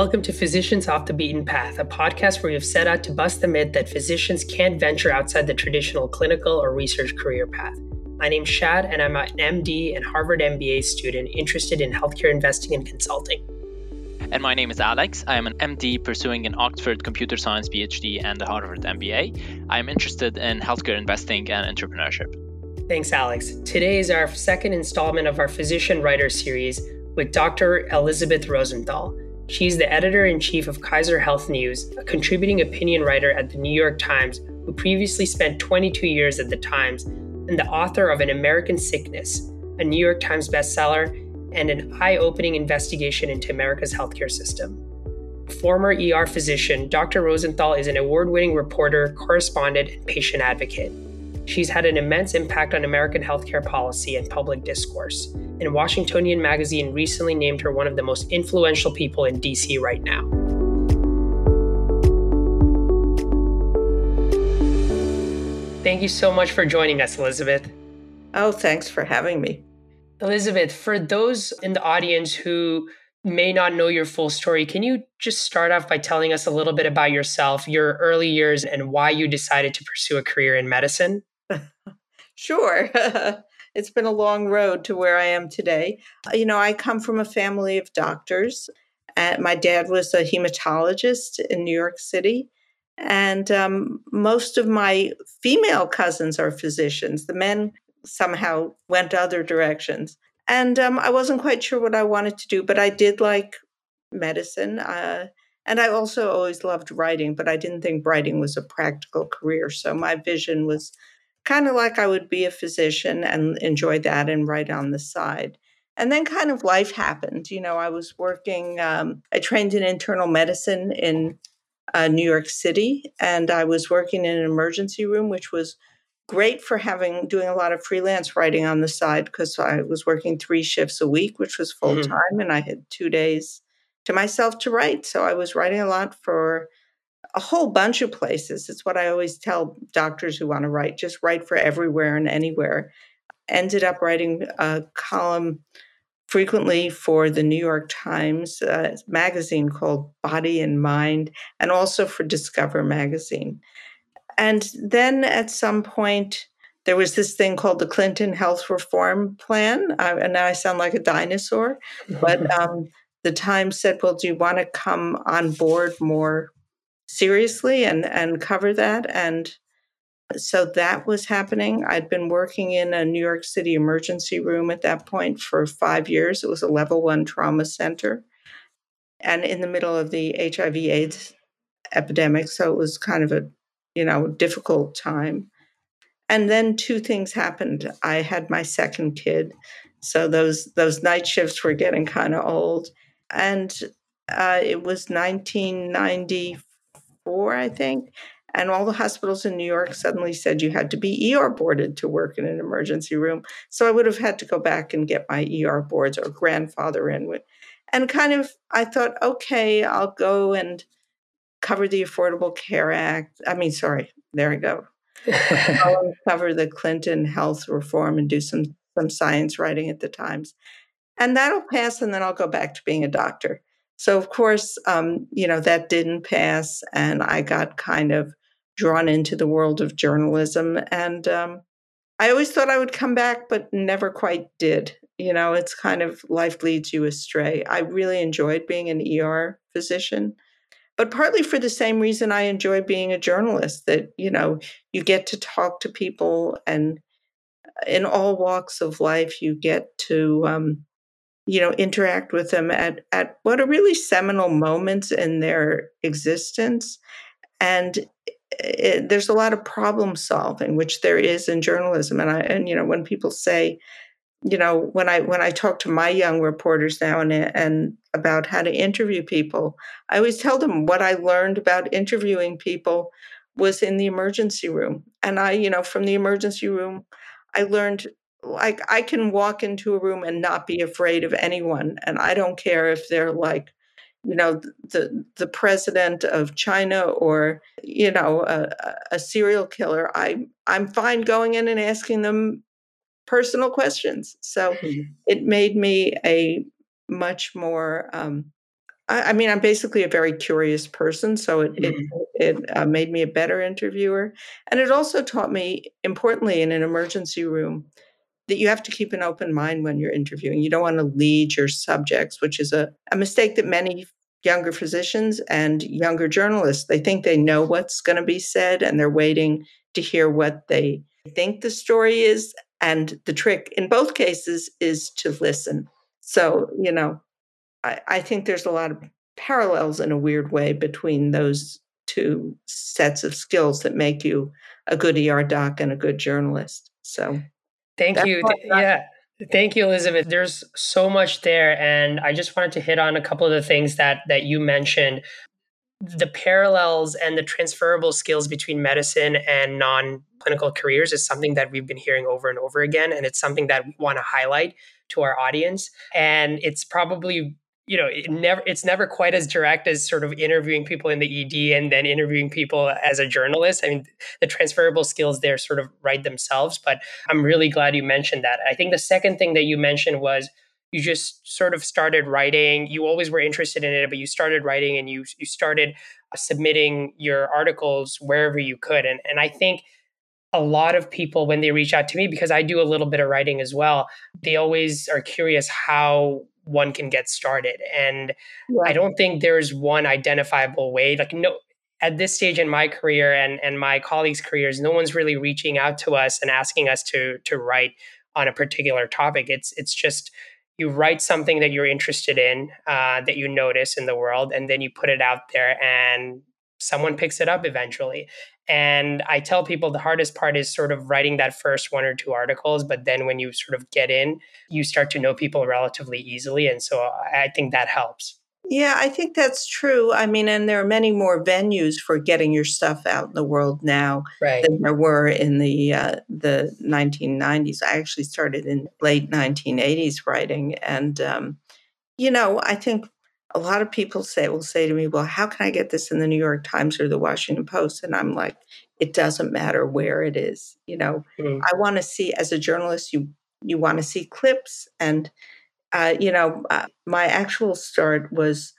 Welcome to Physicians Off the Beaten Path, a podcast where we have set out to bust the myth that physicians can't venture outside the traditional clinical or research career path. My name's Shad, and I'm an MD and Harvard MBA student interested in healthcare investing and consulting. And my name is Alex. I am an MD pursuing an Oxford Computer Science PhD and a Harvard MBA. I am interested in healthcare investing and entrepreneurship. Thanks, Alex. Today is our second installment of our Physician Writer series with Dr. Elisabeth Rosenthal. She's the editor in chief of Kaiser Health News, a contributing opinion writer at the New York Times who previously spent 22 years at the Times, and the author of An American Sickness, a New York Times bestseller, and an eye opening investigation into America's healthcare system. Former ER physician, Dr. Rosenthal is an award winning reporter, correspondent, and patient advocate. She's had an immense impact on American healthcare policy and public discourse, and Washingtonian Magazine recently named her one of the most influential people in DC right now. Thank you so much for joining us, Elisabeth. Oh, thanks for having me. Elisabeth, for those in the audience who may not know your full story, can you just start off by telling us a little bit about yourself, your early years, and why you decided to pursue a career in medicine? Sure. it's been a long road to where I am today. Uh, you know, I come from a family of doctors. My dad was a hematologist in New York City. And um, most of my female cousins are physicians. The men somehow went other directions. And um, I wasn't quite sure what I wanted to do, but I did like medicine. Uh, and I also always loved writing, but I didn't think writing was a practical career. So my vision was kind of like I would be a physician and enjoy that and write on the side. And then kind of life happened. You know, I was working, um, I trained in internal medicine in uh, New York City, and I was working in an emergency room, which was great for having doing a lot of freelance writing on the side because I was working three shifts a week, which was full time, mm-hmm. and I had two days to myself to write. So I was writing a lot for a whole bunch of places. It's what I always tell doctors who want to write just write for everywhere and anywhere. Ended up writing a column frequently for the New York Times uh, magazine called Body and Mind, and also for Discover magazine. And then at some point, there was this thing called the Clinton Health Reform Plan. Uh, and now I sound like a dinosaur, but um, the Times said, Well, do you want to come on board more seriously and and cover that and so that was happening. I'd been working in a new york city emergency room at that point for five years. It was a level one trauma center and in the middle of the hiv aids epidemic so it was kind of a you know difficult time. And then two things happened. I had my second kid so those those night shifts were getting kind of old. And uh, it was 1994 four, I think. And all the hospitals in New York suddenly said you had to be ER boarded to work in an emergency room. So I would have had to go back and get my ER boards or grandfather in with. And kind of, I thought, okay, I'll go and cover the Affordable Care Act. I mean, sorry, there we go. I'll cover the Clinton health reform and do some some science writing at the Times. And that'll pass, and then I'll go back to being a doctor. So, of course, um, you know, that didn't pass. And I got kind of drawn into the world of journalism. And um, I always thought I would come back, but never quite did. You know, it's kind of life leads you astray. I really enjoyed being an ER physician, but partly for the same reason I enjoy being a journalist that, you know, you get to talk to people and in all walks of life, you get to um, you know interact with them at at what are really seminal moments in their existence. And it, eh, there's a lot of problem solving which there is in journalism. And i and you know when people say you know when i when i talk to my young reporters now and and about how to interview people i always tell them what i learned about interviewing people was in the emergency room. And i you know from the emergency room i learned like I can walk into a room and not be afraid of anyone and I don't care if they're like you know the the president of China or you know a, a serial killer I I'm fine going in and asking them personal questions so mm-hmm. it made me a much more um, I, I, mean, I'm basically a very curious person, so it mm-hmm. it, it uh, made me a better interviewer, and it also taught me, importantly, in an emergency room, that you have to keep an open mind when you're interviewing. You don't want to lead your subjects, which is a, a mistake that many younger physicians and younger journalists they think they know what's going to be said and they're waiting to hear what they think the story is. And the trick in both cases is to listen. So you know I, I think there's a lot of parallels in a weird way between those two sets of skills that make you a good er doc and a good journalist. So thank you yeah Thank you, Elisabeth. There's so much there, and I just wanted to hit on a couple of the things that that you mentioned. The parallels and the transferable skills between medicine and non-clinical careers is something that we've been hearing over and over again, and it's something that we want to highlight to our audience. And it's probably you know it never it's never quite as direct as sort of interviewing people in the ed and then interviewing people as a journalist. I mean the transferable skills there sort of write themselves but i'm really glad you mentioned that. I think the second thing that you mentioned was you just sort of started writing you always were interested in it but you started writing and you you started uh, submitting your articles wherever you could. And and i think a lot of people when they reach out to me because I do a little bit of writing as well they always are curious how one can get started. And yeah. I don't think there's one identifiable way. Like no at this stage in my career and and my colleagues' careers, no one's really reaching out to us and asking us to to write on a particular topic. It's it's just you write something that you're interested in, uh, that you notice in the world, and then you put it out there, and someone picks it up eventually. And I tell people the hardest part is sort of writing that first one or two articles, but then when you sort of get in, you start to know people relatively easily. And so I think that helps. Yeah, I think that's true. I mean, and there are many more venues for getting your stuff out in the world now right. than there were in the uh, the 1990s. I actually started in late 1980s writing, and um, you know, I think a lot of people say will say to me, "Well, how can I get this in the New York Times or the Washington Post?" And I'm like, "It doesn't matter where it is. You know, mm-hmm. I want to see as a journalist, you you want to see clips, and uh, you know, uh, my actual start was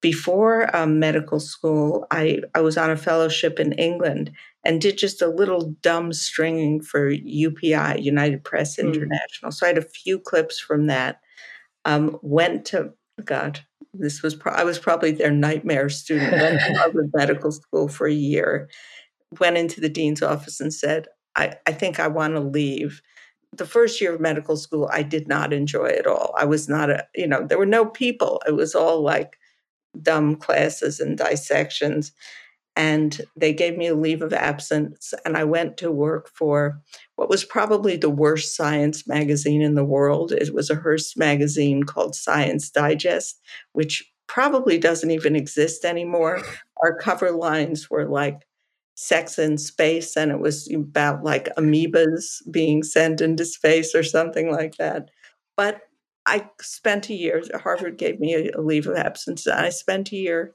before um, medical school. I I was on a fellowship in England and did just a little dumb stringing for UPI, United Press mm-hmm. International. So I had a few clips from that. Um, went to God, this was pro- I was probably their nightmare student. Went to Harvard Medical School for a year. Went into the dean's office and said, "I, I think I want to leave." The first year of medical school, I did not enjoy at all. I was not a, you know, there were no people. It was all like dumb classes and dissections and they gave me a leave of absence and i went to work for what was probably the worst science magazine in the world. It was a hearst magazine called science digest which probably doesn't even exist anymore. Our cover lines were like sex in space and it was about like amoebas being sent into space or something like that. But i spent a year harvard gave me a, leave of absence and i spent a year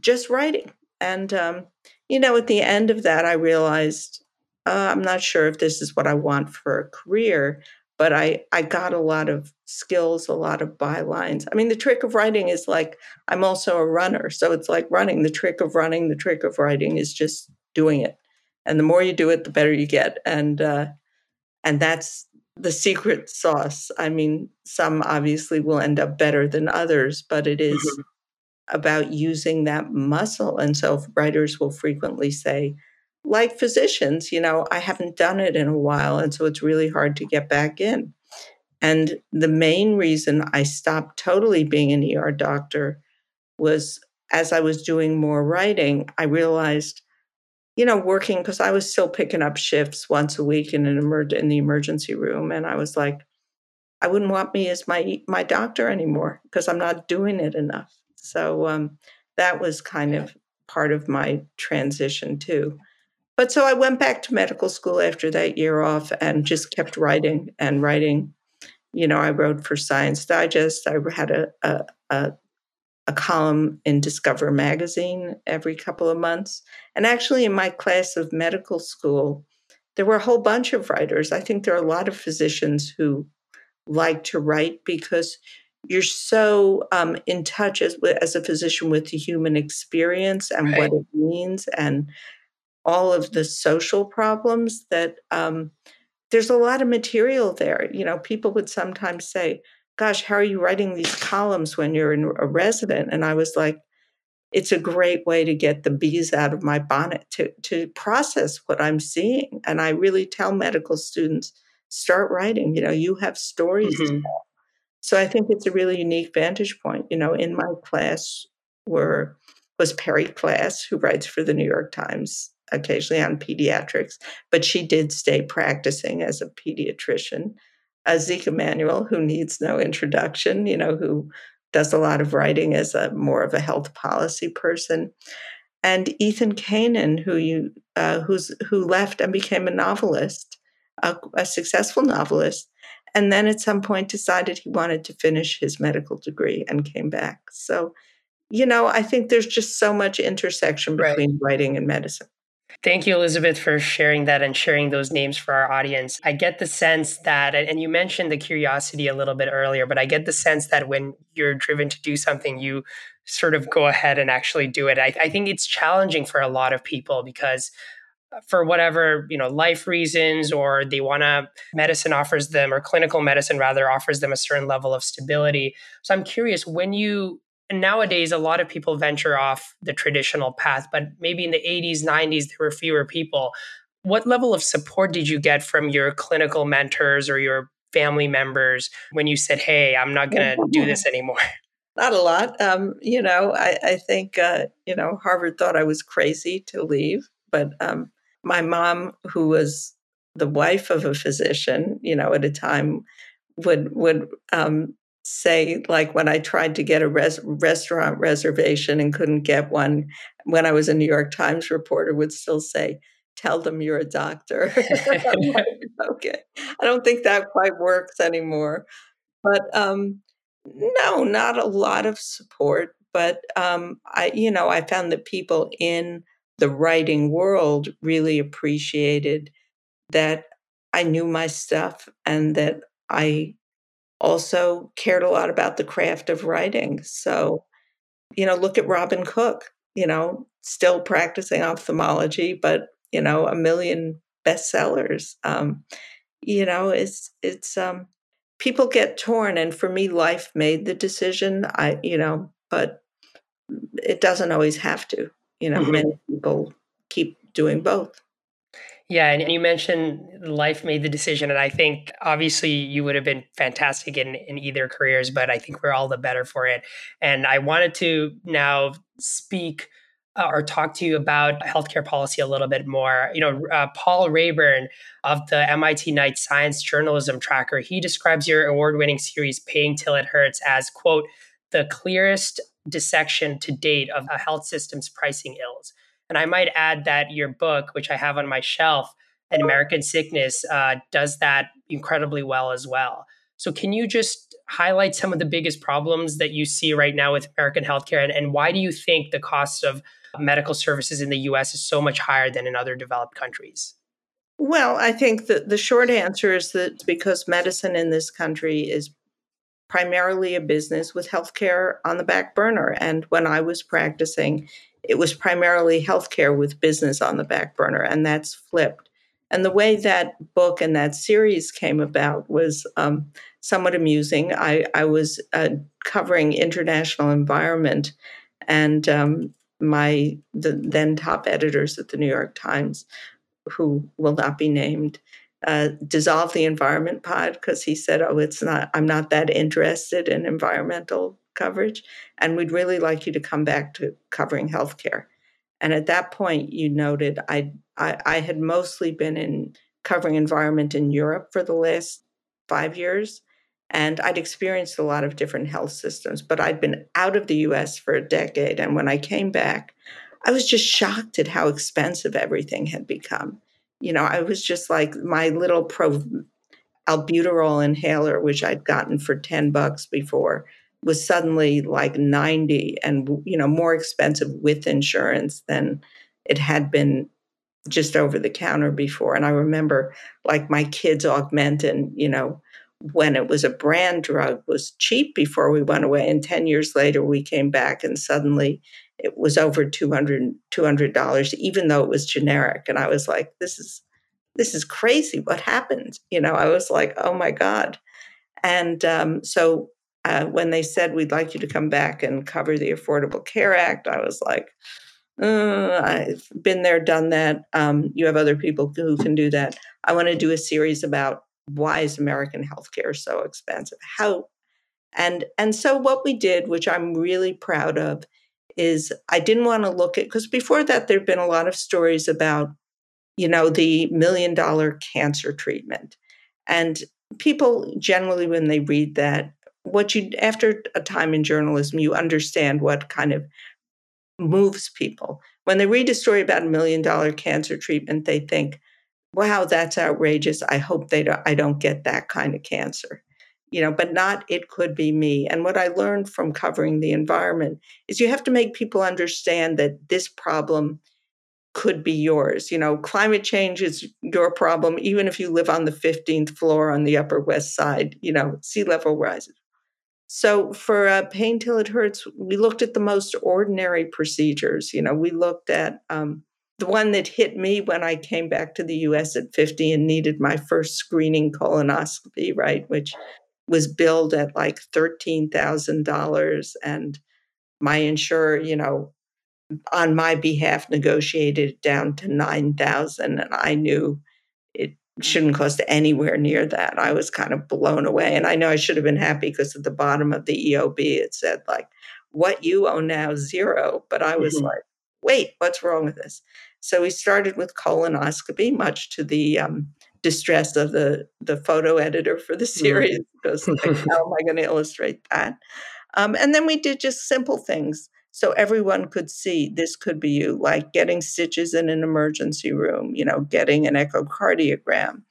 just writing and, um, you know, at the end of that, I realized uh, I'm not sure if this is what I want for a career, but I, I got a lot of skills, a lot of bylines. I mean, the trick of writing is like, I'm also a runner. So it's like running. The trick of running, the trick of writing is just doing it. And the more you do it, the better you get. And, uh, and that's the secret sauce. I mean, some obviously will end up better than others, but it is, mm-hmm about using that muscle. And so writers will frequently say, like physicians, you know, I haven't done it in a while. And so it's really hard to get back in. And the main reason I stopped totally being an ER doctor was as I was doing more writing, I realized, you know, working because I was still picking up shifts once a week in an emer- in the emergency room, and I was like, I wouldn't want me as my my doctor anymore because I'm not doing it enough. So um, that was kind of part of my transition too. But so I went back to medical school after that year off and just kept writing and writing. You know, I wrote for Science Digest. I had a, a, a, a column in Discover magazine every couple of months. And actually, in my class of medical school, there were a whole bunch of writers. I think there are a lot of physicians who like to write because you're so um, in touch as, as a physician with the human experience and right. what it means and all of the social problems that um, there's a lot of material there. You know, people would sometimes say, Gosh, how are you writing these columns when you're a resident? And I was like, it's a great way to get the bees out of my bonnet to, to process what I'm seeing. And I really tell medical students, start writing. You know, you have stories mm-hmm. So I think it's a really unique vantage point. You know, in my class were was Perry Klass, who writes for the New York Times occasionally on pediatrics, but she did stay practicing as a pediatrician. Uh, Zeke Emanuel, who needs no introduction, you know, who does a lot of writing as a more of a health policy person, and Ethan Canin, who you uh, who's who left and became a novelist, a, a successful novelist, and then at some point decided he wanted to finish his medical degree and came back. So, you know, I think there's just so much intersection between right. writing and medicine. Thank you, Elisabeth, for sharing that and sharing those names for our audience. I get the sense that, and you mentioned the curiosity a little bit earlier, but I get the sense that when you're driven to do something, you sort of go ahead and actually do it. I, I think it's challenging for a lot of people because for whatever you know life reasons or they want to medicine offers them or clinical medicine rather offers them a certain level of stability. So i'm curious when you nowadays a lot of people venture off the traditional path but maybe in the 80s 90s there were fewer people. What level of support did you get from your clinical mentors or your family members when you said hey i'm not going to do this anymore not a lot. Um, you know i, I think uh, you know harvard thought i was crazy to leave but um, my mom, who was the wife of a physician, you know, at a time would would um, say like when I tried to get a res- restaurant reservation and couldn't get one, when I was a New York Times reporter, would still say, "Tell them you're a doctor." okay, I don't think that quite works anymore, but um, no, not a lot of support. But um, I, you know, I found that people in the writing world really appreciated that I knew my stuff and that I also cared a lot about the craft of writing. So, you know, look at Robin Cook, you know, still practicing ophthalmology, but, you know, a million bestsellers. Um, you know, it's, it's, um, people get torn. And for me, life made the decision. I, you know, but it doesn't always have to you know, mm-hmm. many people keep doing both. Yeah, and you mentioned life made the decision, and I think obviously you would have been fantastic in in either careers, but I think we're all the better for it. And I wanted to now speak uh, or talk to you about healthcare policy a little bit more. You know, uh, Paul Raeburn of the MIT Knight Science Journalism Tracker, he describes your award-winning series "Paying Till It Hurts" as quote the clearest dissection to date of a health system's pricing ills. And I might add that your book, which I have on my shelf, An American Sickness, uh, does that incredibly well as well. So, can you just highlight some of the biggest problems that you see right now with American healthcare, and, and why do you think the cost of medical services in the US is so much higher than in other developed countries? Well, I think that the short answer is that because medicine in this country is primarily a business with healthcare on the back burner. And when I was practicing, it was primarily healthcare with business on the back burner, and that's flipped. And the way that book and that series came about was um, somewhat amusing. I, I was uh, covering international environment, and um, my the then top editors at the New York Times, who will not be named, uh, dissolve the environment pod because he said, "Oh, it's not. I'm not that interested in environmental coverage, and we'd really like you to come back to covering healthcare." And at that point, you noted I, I, I had mostly been in covering environment in Europe for the last five years, and I'd experienced a lot of different health systems, but I'd been out of the U.S. for a decade, and when I came back, I was just shocked at how expensive everything had become you know, I was just like my little pro albuterol inhaler, which I'd gotten for 10 bucks before, was suddenly like 90 and, you know, more expensive with insurance than it had been just over the counter before. And I remember like my kids Augmentin, you know, when it was a brand drug was cheap before we went away and 10 years later we came back and suddenly it was over 200 $200 even though it was generic. And i was like this is this is crazy. What happened? You know i was like oh my god. And um, so uh, when they said we'd like you to come back and cover the affordable care act i was like uh, i've been there done that. Um, you have other people who can do that. I want to do a series about why is American healthcare so expensive? How? And and so what we did, which I'm really proud of, is I didn't want to look at because before that there'd been a lot of stories about, you know, the million dollar cancer treatment. And people generally when they read that, what you after a time in journalism, you understand what kind of moves people. When they read a story about a million dollar cancer treatment, they think, wow, that's outrageous. I hope they don't, I don't get that kind of cancer. You know, but not it could be me. And what I learned from covering the environment is you have to make people understand that this problem could be yours. You know, climate change is your problem, even if you live on the 15th floor on the Upper West Side, you know, sea level rises. So for uh, Paying Till It Hurts, we looked at the most ordinary procedures. You know, we looked at um, the one that hit me when I came back to the US at 50 and needed my first screening colonoscopy, right, which was billed at like $13,000 and my insurer, you know, on my behalf negotiated it down to 9,000 and I knew it shouldn't cost anywhere near that. I was kind of blown away and I know I should have been happy because at the bottom of the EOB it said like what you owe now zero, but I was mm-hmm. like wait, what's wrong with this? So we started with colonoscopy, much to the um, distress of the, the photo editor for the series, because like, how am I going to illustrate that? Um, and then we did just simple things so everyone could see this could be you, like getting stitches in an emergency room, you know, getting an echocardiogram,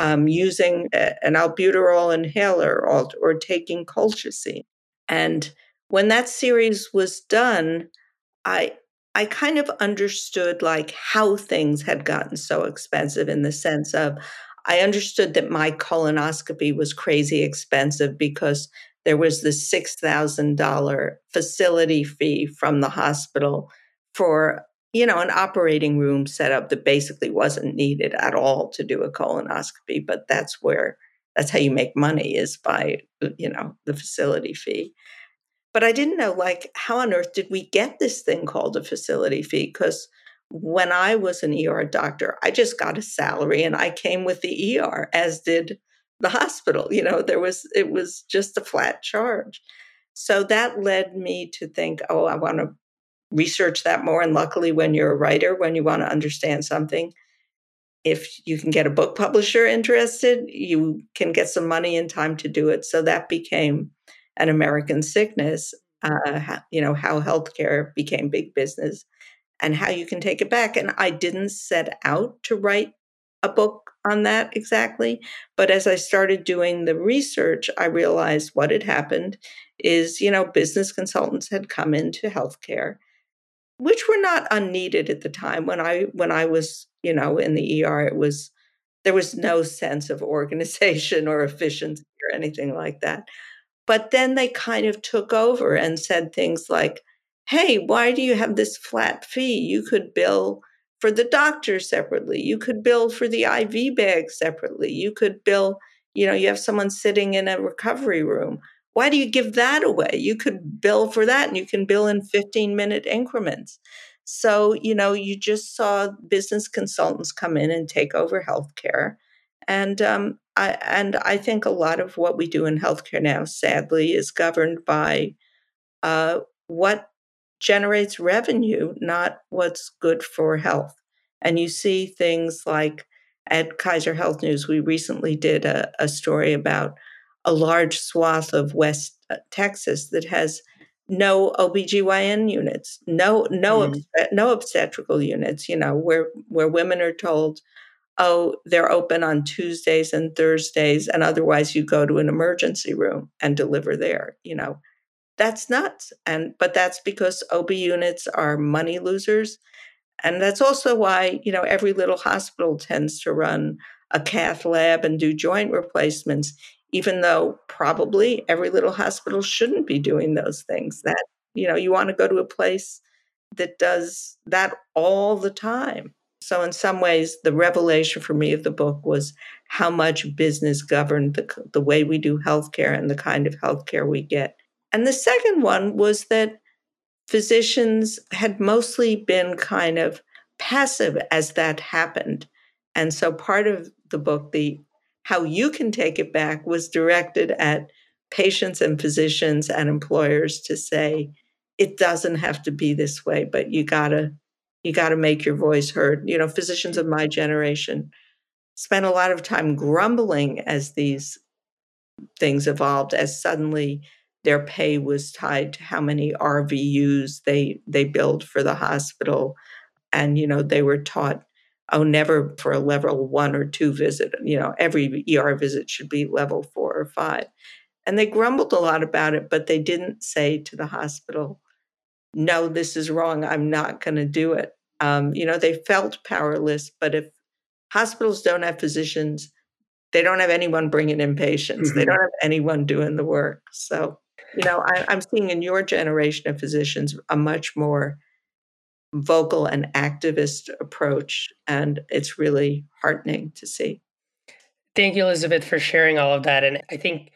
um, using a, an albuterol inhaler or, or taking colchicine. And when that series was done, I I kind of understood like how things had gotten so expensive in the sense of I understood that my colonoscopy was crazy expensive because there was the $6,000 facility fee from the hospital for you know an operating room setup that basically wasn't needed at all to do a colonoscopy but that's where that's how you make money is by you know the facility fee but I didn't know, like, how on earth did we get this thing called a facility fee? Because when I was an ER doctor, I just got a salary and I came with the ER, as did the hospital. You know, there was, it was just a flat charge. So that led me to think, oh, I want to research that more. And luckily, when you're a writer, when you want to understand something, if you can get a book publisher interested, you can get some money and time to do it. So that became an American sickness, uh, you know, how healthcare became big business and how you can take it back. And I didn't set out to write a book on that exactly. But as I started doing the research, I realized what had happened is, you know, business consultants had come into healthcare, which were not unneeded at the time. When I when I was, you know, in the ER, it was there was no sense of organization or efficiency or anything like that. But then they kind of took over and said things like, hey, why do you have this flat fee? You could bill for the doctor separately. You could bill for the IV bag separately. You could bill, you know, you have someone sitting in a recovery room. Why do you give that away? You could bill for that and you can bill in 15 minute increments. So, you know, you just saw business consultants come in and take over healthcare. And um, I, and I think a lot of what we do in healthcare now, sadly, is governed by uh, what generates revenue, not what's good for health. And you see things like at Kaiser Health News, we recently did a, a story about a large swath of West uh, Texas that has no OBGYN units, no no mm. no obstetrical units, you know, where where women are told oh, they're open on Tuesdays and Thursdays, and otherwise you go to an emergency room and deliver there. You know, that's nuts. And but that's because OB units are money losers. And that's also why, you know, every little hospital tends to run a cath lab and do joint replacements, even though probably every little hospital shouldn't be doing those things. That, you know, you want to go to a place that does that all the time. So, in some ways, the revelation for me of the book was how much business governed the, the way we do healthcare and the kind of healthcare we get. And the second one was that physicians had mostly been kind of passive as that happened. And so part of the book, the how you can take it back, was directed at patients and physicians and employers to say, it doesn't have to be this way, but you gotta you gotta make your voice heard. You know, physicians of my generation spent a lot of time grumbling as these things evolved, as suddenly their pay was tied to how many RVUs they they billed for the hospital, and you know they were taught, oh, never for a level one or two visit. You know, every ER visit should be level four or five, and they grumbled a lot about it, but they didn't say to the hospital, no, this is wrong. I'm not going to do it. Um, you know, they felt powerless, but if hospitals don't have physicians, they don't have anyone bringing in patients. Mm-hmm. They don't have anyone doing the work. So you know, I, I'm seeing in your generation of physicians a much more vocal and activist approach, and it's really heartening to see. Thank you, Elisabeth, for sharing all of that. And I think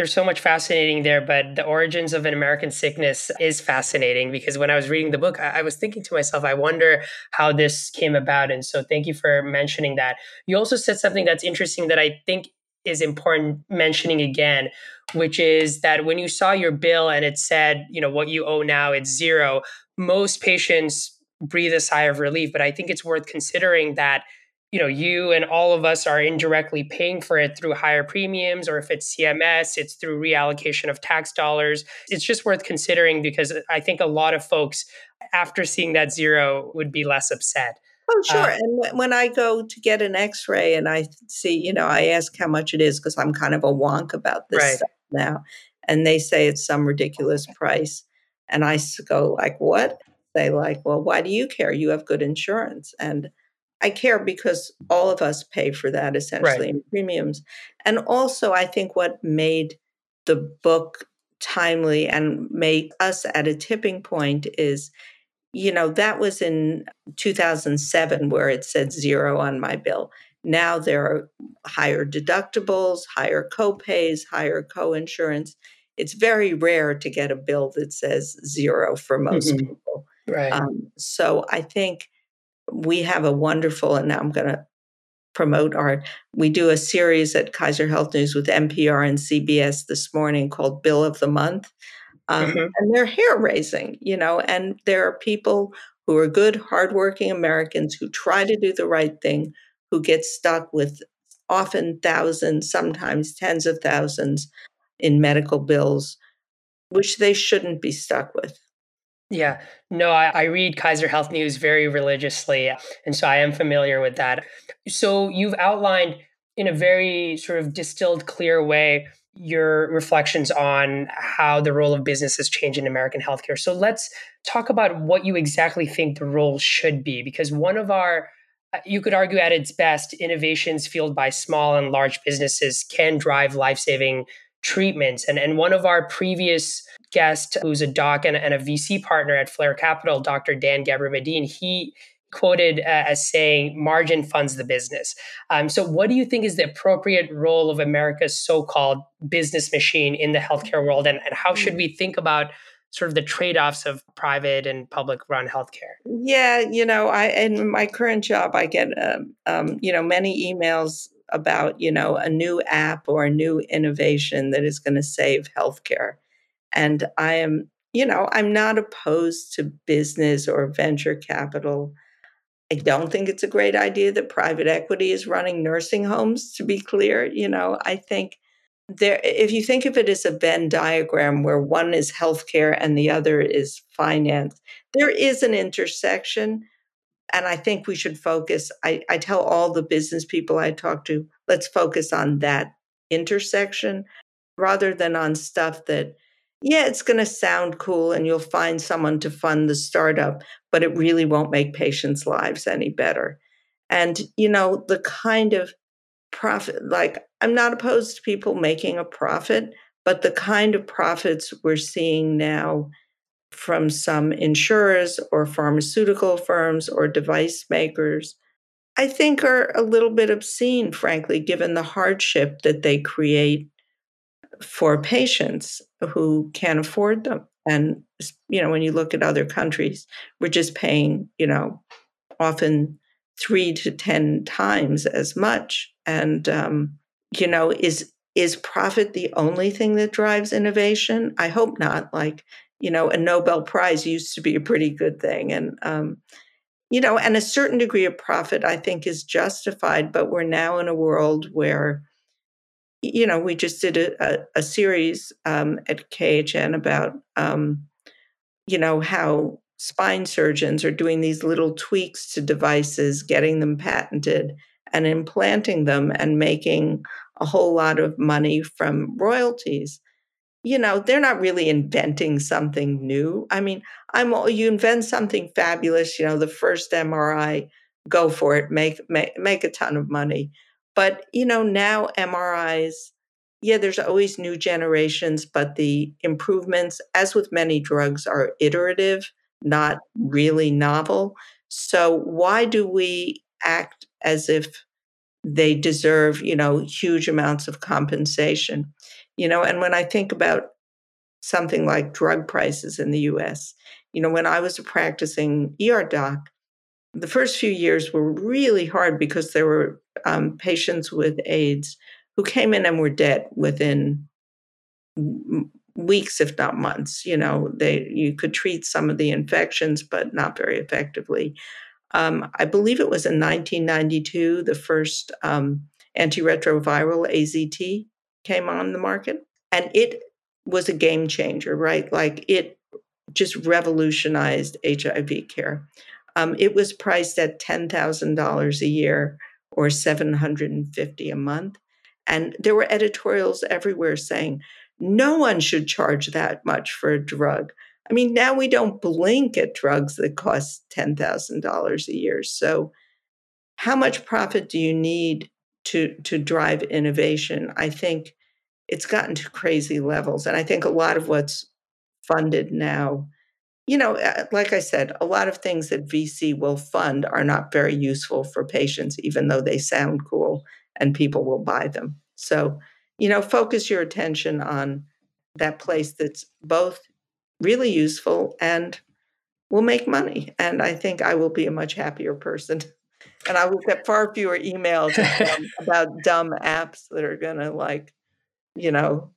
there's so much fascinating there, but the origins of an American sickness is fascinating because when I was reading the book, I, was thinking to myself, I wonder how this came about. And so thank you for mentioning that. You also said something that's interesting that I think is important mentioning again, which is that when you saw your bill and it said, you know, what you owe now, it's zero, most patients breathe a sigh of relief. But I think it's worth considering that, you know, you and all of us are indirectly paying for it through higher premiums, or if it's CMS, it's through reallocation of tax dollars. It's just worth considering because I think a lot of folks, after seeing that zero, would be less upset. Oh, sure. Uh, and when I go to get an x ray and I see, you know, I ask how much it is because I'm kind of a wonk about this right. stuff now. And they say it's some ridiculous price. And I go, like, what? They like, well, why do you care? You have good insurance. And I care because all of us pay for that essentially right. in premiums. And also, I think what made the book timely and made us at a tipping point is you know, that was in 2007 where it said zero on my bill. Now there are higher deductibles, higher copays, higher coinsurance. It's very rare to get a bill that says zero for most mm-hmm. people. Right. Um, so I think we have a wonderful, and now I'm going to promote our, we do a series at Kaiser Health News with NPR and CBS this morning called Bill of the Month. Um, mm-hmm. And they're hair raising, you know, and there are people who are good, hardworking Americans who try to do the right thing, who get stuck with often thousands, sometimes tens of thousands in medical bills, which they shouldn't be stuck with. Yeah, no, I, I, read Kaiser Health News very religiously. And so I am familiar with that. So you've outlined in a very sort of distilled, clear way your reflections on how the role of business has changed in American healthcare. So let's talk about what you exactly think the role should be, because one of our uh, you could argue at its best, innovations fueled by small and large businesses can drive life saving treatments. And, and one of our previous guests, who's a doc and, and a VC partner at Flare Capital, Dr. Dan Gebremedhin, he quoted uh, as saying margin funds the business. Um, so, what do you think is the appropriate role of America's so called business machine in the healthcare world? And, and how should we think about sort of the trade offs of private and public run healthcare? Yeah, you know, I in my current job, I get, um, um, you know, many emails about, you know, a new app or a new innovation that is going to save healthcare. And I am, you know, I'm not opposed to business or venture capital. I don't think it's a great idea that private equity is running nursing homes, to be clear. You know, I think there, if you think of it as a Venn diagram where one is healthcare and the other is finance, there is an intersection. And I think we should focus. I, I tell all the business people I talk to, let's focus on that intersection rather than on stuff that yeah, it's going to sound cool and you'll find someone to fund the startup, but it really won't make patients' lives any better. And, you know, the kind of profit. Like, I'm not opposed to people making a profit, but the kind of profits we're seeing now from some insurers or pharmaceutical firms or device makers, I think are a little bit obscene, frankly, given the hardship that they create for patients who can't afford them. And, you know, when you look at other countries, we're just paying, you know, often three to 10 times as much. And, um, you know, is, is profit the only thing that drives innovation? I hope not. Like, you know, a Nobel Prize used to be a pretty good thing. And, um, you know, and a certain degree of profit, I think, is justified. But we're now in a world where, you know, we just did a, a, a series um, at KHN about, um, you know, how spine surgeons are doing these little tweaks to devices, getting them patented and implanting them and making a whole lot of money from royalties you know, they're not really inventing something new. I mean, I'm you invent something fabulous, you know, the first MRI, go for it, make make make a ton of money. But, you know, now MRIs, yeah, there's always new generations, but the improvements, as with many drugs, are iterative, not really novel. So why do we act as if they deserve, you know, huge amounts of compensation? You know, and when I think about something like drug prices in the US, you know, when I was a practicing ER doc, the first few years were really hard because there were um, patients with AIDS who came in and were dead within weeks, if not months. You know, they you could treat some of the infections, but not very effectively. Um, I believe it was in 1992 the first um, antiretroviral AZT came on the market. And it was a game changer, right? Like it just revolutionized HIV care. Um, it was priced at $10,000 a year or 750 a month. And there were editorials everywhere saying, no one should charge that much for a drug. I mean, now we don't blink at drugs that cost $10,000 a year. So, how much profit do you need to to drive innovation, I think it's gotten to crazy levels. And I think a lot of what's funded now, you know, uh, like I said, a lot of things that VC will fund are not very useful for patients, even though they sound cool and people will buy them. So, you know, focus your attention on that place that's both really useful and will make money. And I think I will be a much happier person and I will get far fewer emails about dumb apps that are going to like, you know,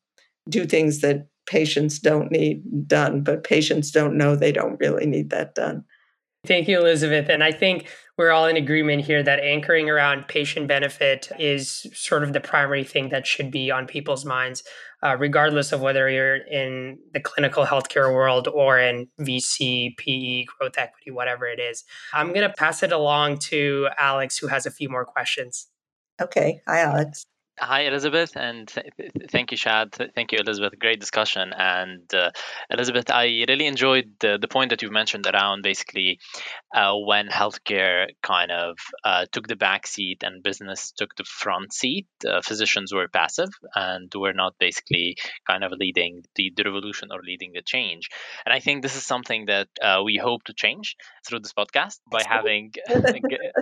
do things that patients don't need done, but patients don't know they don't really need that done. Thank you, Elisabeth. And I think we're all in agreement here that anchoring around patient benefit is sort of the primary thing that should be on people's minds, uh, regardless of whether you're in the clinical healthcare world or in VC, PE, growth equity, whatever it is. I'm going to pass it along to Alex, who has a few more questions. Okay. Hi, Alex. Hi, Elisabeth, and th- thank you, Shad. Thank you, Elisabeth. Great discussion. And uh, Elisabeth, I really enjoyed the, the point that you mentioned around basically uh, when healthcare kind of uh, took the back seat and business took the front seat. Uh, physicians were passive and were not basically kind of leading the, the revolution or leading the change. And I think this is something that uh, we hope to change through this podcast by having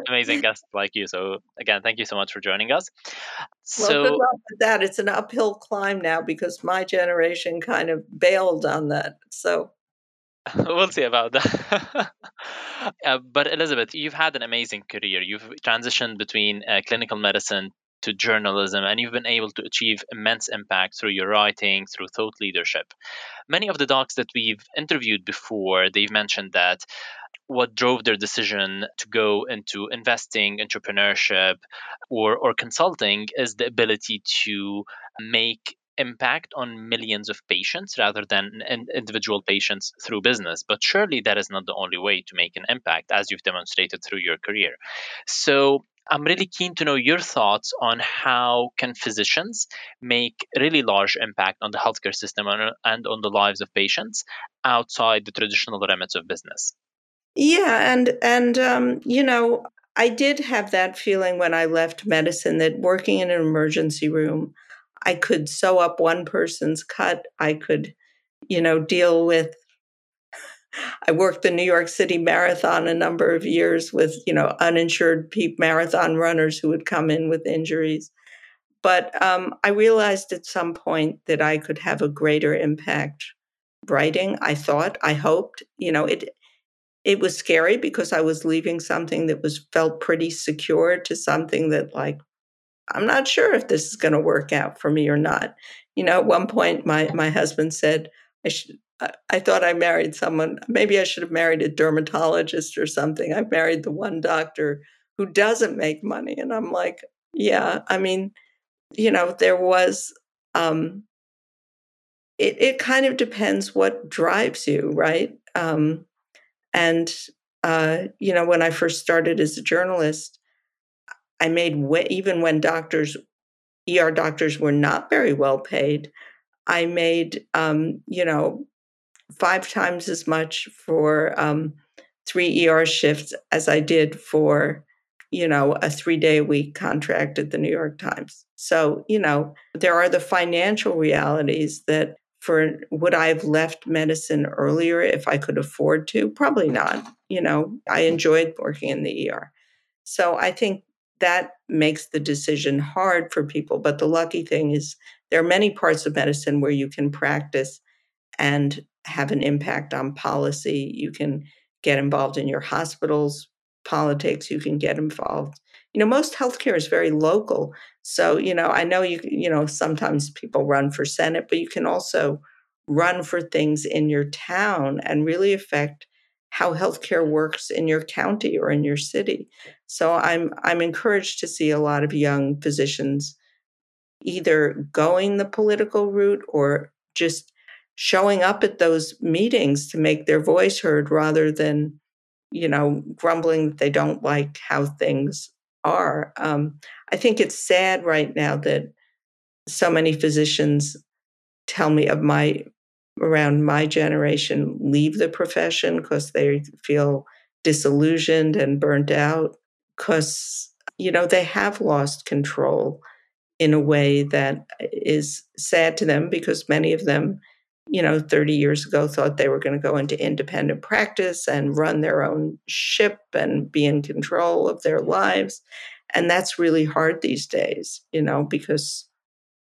amazing guests like you. So, again, thank you so much for joining us. Well, so, good luck with that. It's an uphill climb now because my generation kind of bailed on that. So we'll see about that. uh, but Elisabeth, you've had an amazing career. You've transitioned between uh, clinical medicine to journalism, and you've been able to achieve immense impact through your writing, through thought leadership. Many of the docs that we've interviewed before, they've mentioned that what drove their decision to go into investing, entrepreneurship, or, or consulting is the ability to make impact on millions of patients rather than individual patients through business. But surely that is not the only way to make an impact, as you've demonstrated through your career. So I'm really keen to know your thoughts on how can physicians make really large impact on the healthcare system and on the lives of patients outside the traditional remits of business. Yeah, and and um, you know, I did have that feeling when I left medicine that working in an emergency room, I could sew up one person's cut. I could, you know, deal with. I worked the New York City Marathon a number of years with, you know, uninsured marathon runners who would come in with injuries. But um, I realized at some point that I could have a greater impact writing. I thought, I hoped, you know, it it was scary because I was leaving something that was felt pretty secure to something that like I'm not sure if this is going to work out for me or not. You know, at one point my my husband said I should I thought I married someone maybe I should have married a dermatologist or something. I married the one doctor who doesn't make money and I'm like, yeah, I mean, you know, there was um it, it kind of depends what drives you, right? Um, and, uh, you know, when I first started as a journalist, I made, way, even when doctors, ER doctors were not very well paid, I made, um, you know, five times as much for um, three ER shifts as I did for, you know, a three day a week contract at the New York Times. So, you know, there are the financial realities that for would I have left medicine earlier if I could afford to? Probably not. You know, I enjoyed working in the ER. So I think that makes the decision hard for people. But the lucky thing is there are many parts of medicine where you can practice and have an impact on policy. You can get involved in your hospital's politics, you can get involved. You know, most healthcare is very local. So, you know, I know you, you know, sometimes people run for Senate, but you can also run for things in your town and really affect how healthcare works in your county or in your city. So I'm I'm encouraged to see a lot of young physicians either going the political route or just showing up at those meetings to make their voice heard rather than you know grumbling that they don't like how things are. Um, I think it's sad right now that so many physicians tell me of my around my generation leave the profession because they feel disillusioned and burnt out because you know they have lost control in a way that is sad to them because many of them you know 30 years ago thought they were going to go into independent practice and run their own ship and be in control of their lives. And that's really hard these days you know because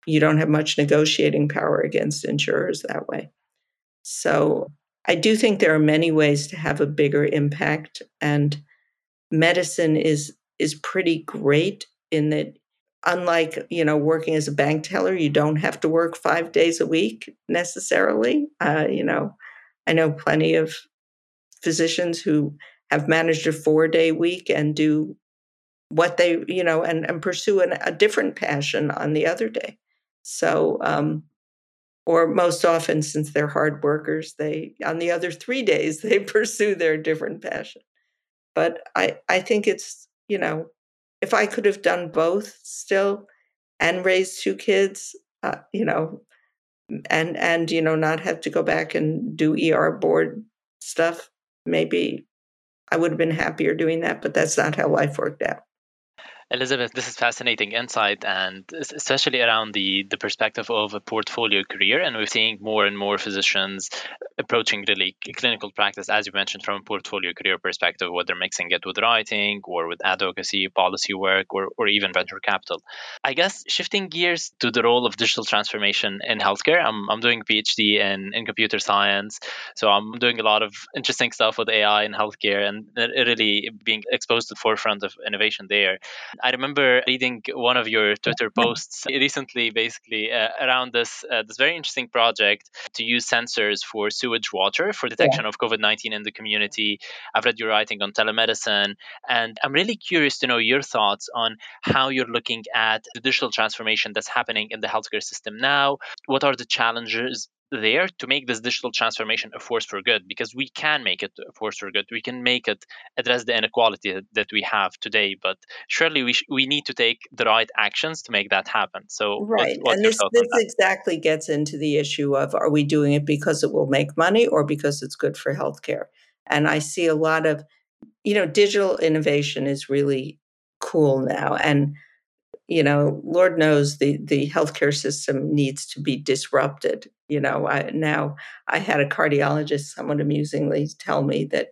you don't have much negotiating power against insurers that way. So i do think there are many ways to have a bigger impact and medicine is is pretty great in that unlike you know working as a bank teller you don't have to work five days a week necessarily. Uh, you know i know plenty of physicians who have managed a four day week and do what they you know and, and pursue an, a different passion on the other day. So um or most often since they're hard workers they on the other three days they pursue their different passion. But i i think it's you know if I could have done both still and raised two kids, uh, you know, and and you know not have to go back and do ER board stuff, maybe I would have been happier doing that. But that's not how life worked out. Elisabeth, this is fascinating insight, and especially around the the perspective of a portfolio career. And we're seeing more and more physicians approaching really clinical practice, as you mentioned, from a portfolio career perspective, whether mixing it with writing or with advocacy, policy work, or, or even venture capital. I guess shifting gears to the role of digital transformation in healthcare, I'm, I'm doing PhD in, in computer science. So I'm doing a lot of interesting stuff with AI in healthcare and really being exposed to the forefront of innovation there. I remember reading one of your Twitter posts recently, basically uh, around this uh, this very interesting project to use sensors for sewage water for detection yeah. of COVID 19 in the community. I've read your writing on telemedicine, and I'm really curious to know your thoughts on how you're looking at the digital transformation that's happening in the healthcare system now. What are the challenges there to make this digital transformation a force for good because we can make it a force for good. We can make it address the inequality that we have today but surely we, sh- we need to take the right actions to make that happen. So right what's and this, this exactly gets into the issue of are we doing it because it will make money or because it's good for healthcare? And i see a lot of you know, digital innovation is really cool now. And, you know, Lord knows the, the healthcare system needs to be disrupted. You know, I, now I had a cardiologist somewhat amusingly tell me that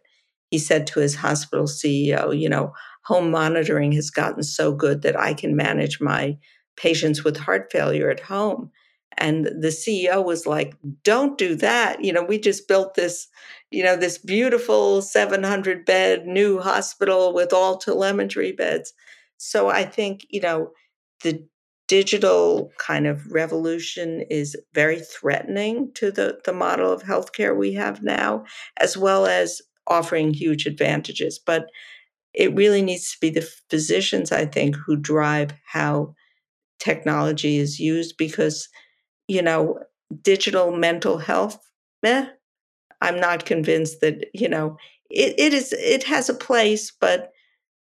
he said to his hospital CEO, you know, home monitoring has gotten so good that I can manage my patients with heart failure at home. And the CEO was like, don't do that. You know, we just built this, you know, this beautiful 700 bed new hospital with all telemetry beds. So I think, you know, the digital kind of revolution is very threatening to the, the model of healthcare we have now, as well as offering huge advantages. But it really needs to be the physicians, I think, who drive how technology is used because, you know, digital mental health, I'm not convinced that, you know, it, it is it has a place, but